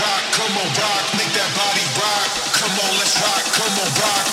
rock, come on, rock, make that body rock. Come on, let's rock, come on, rock.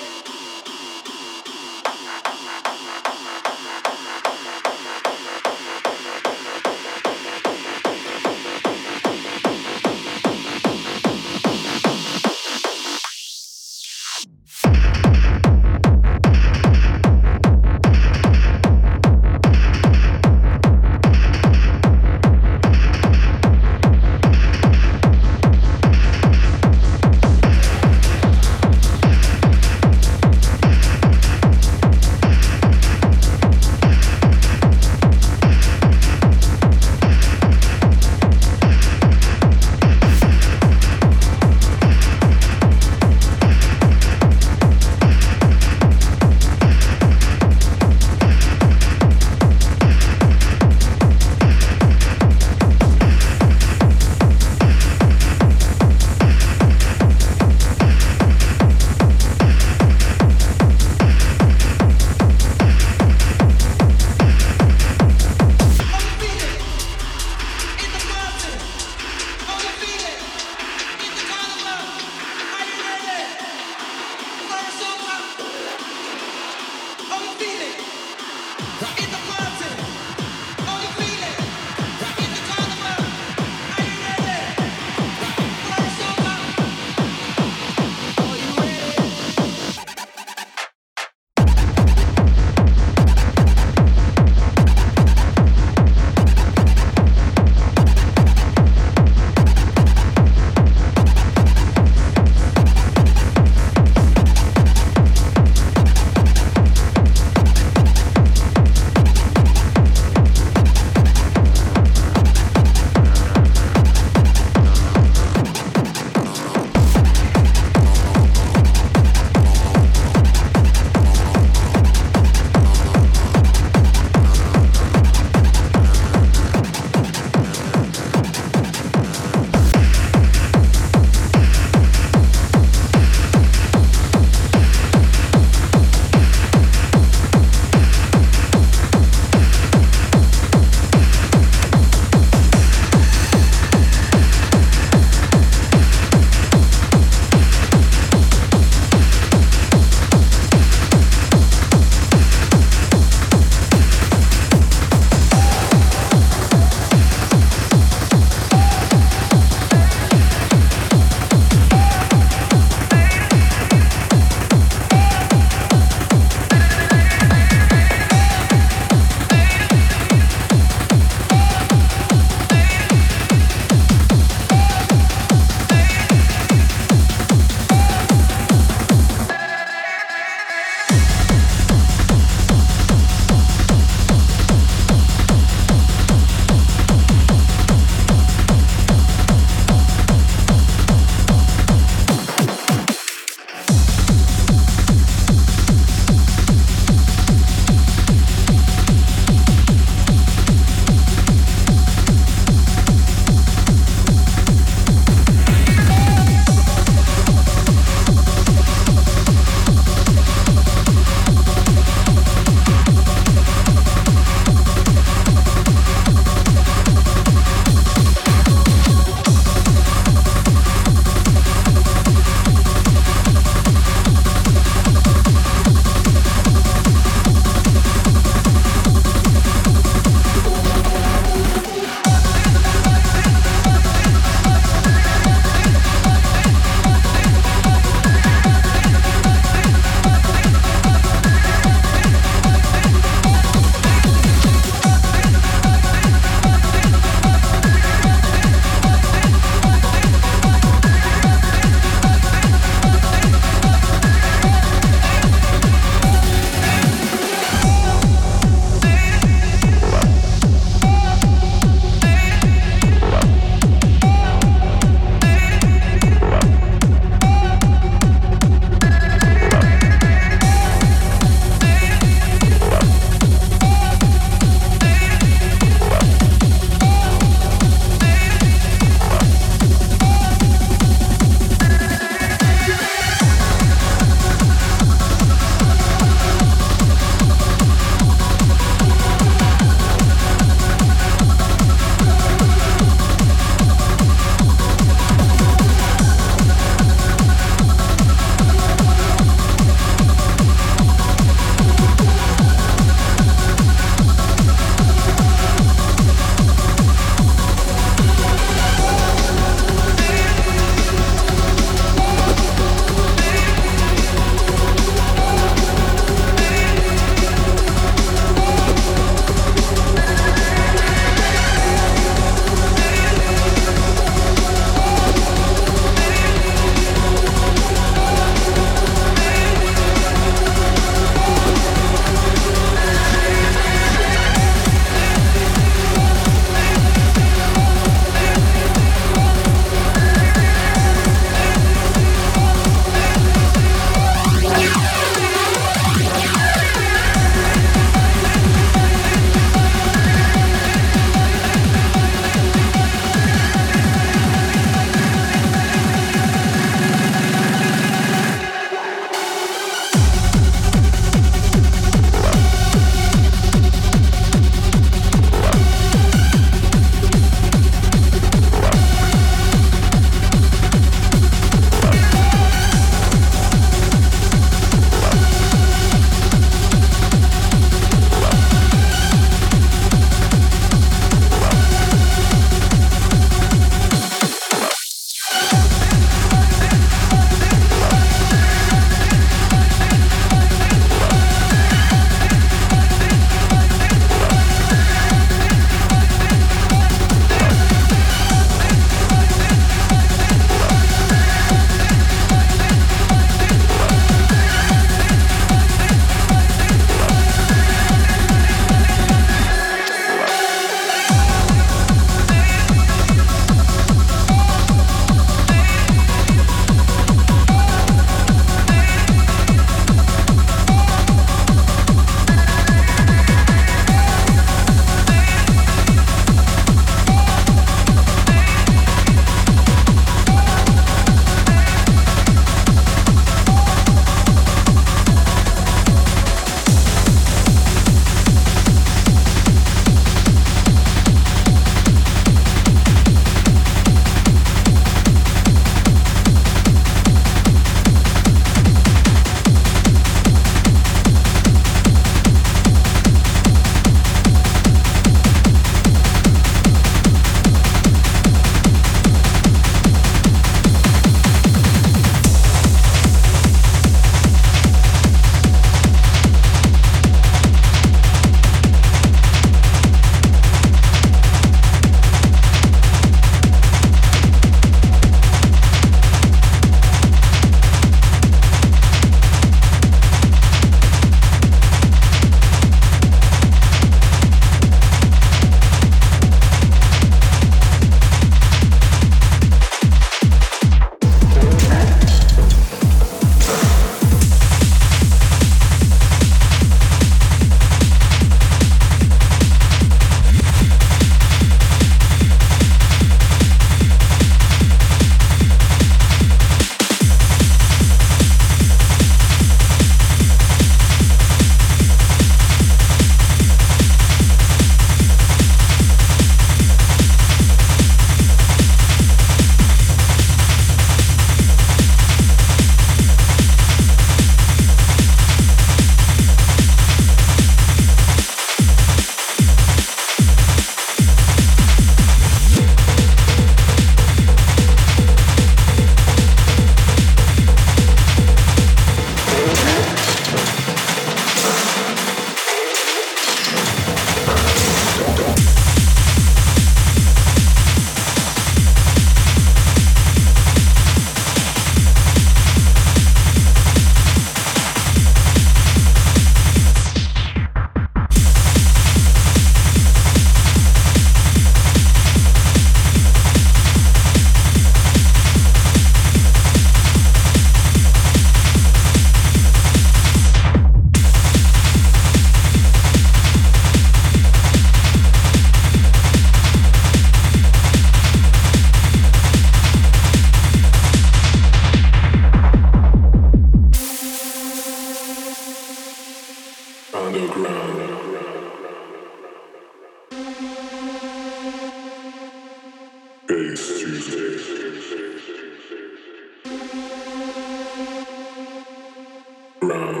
Underground.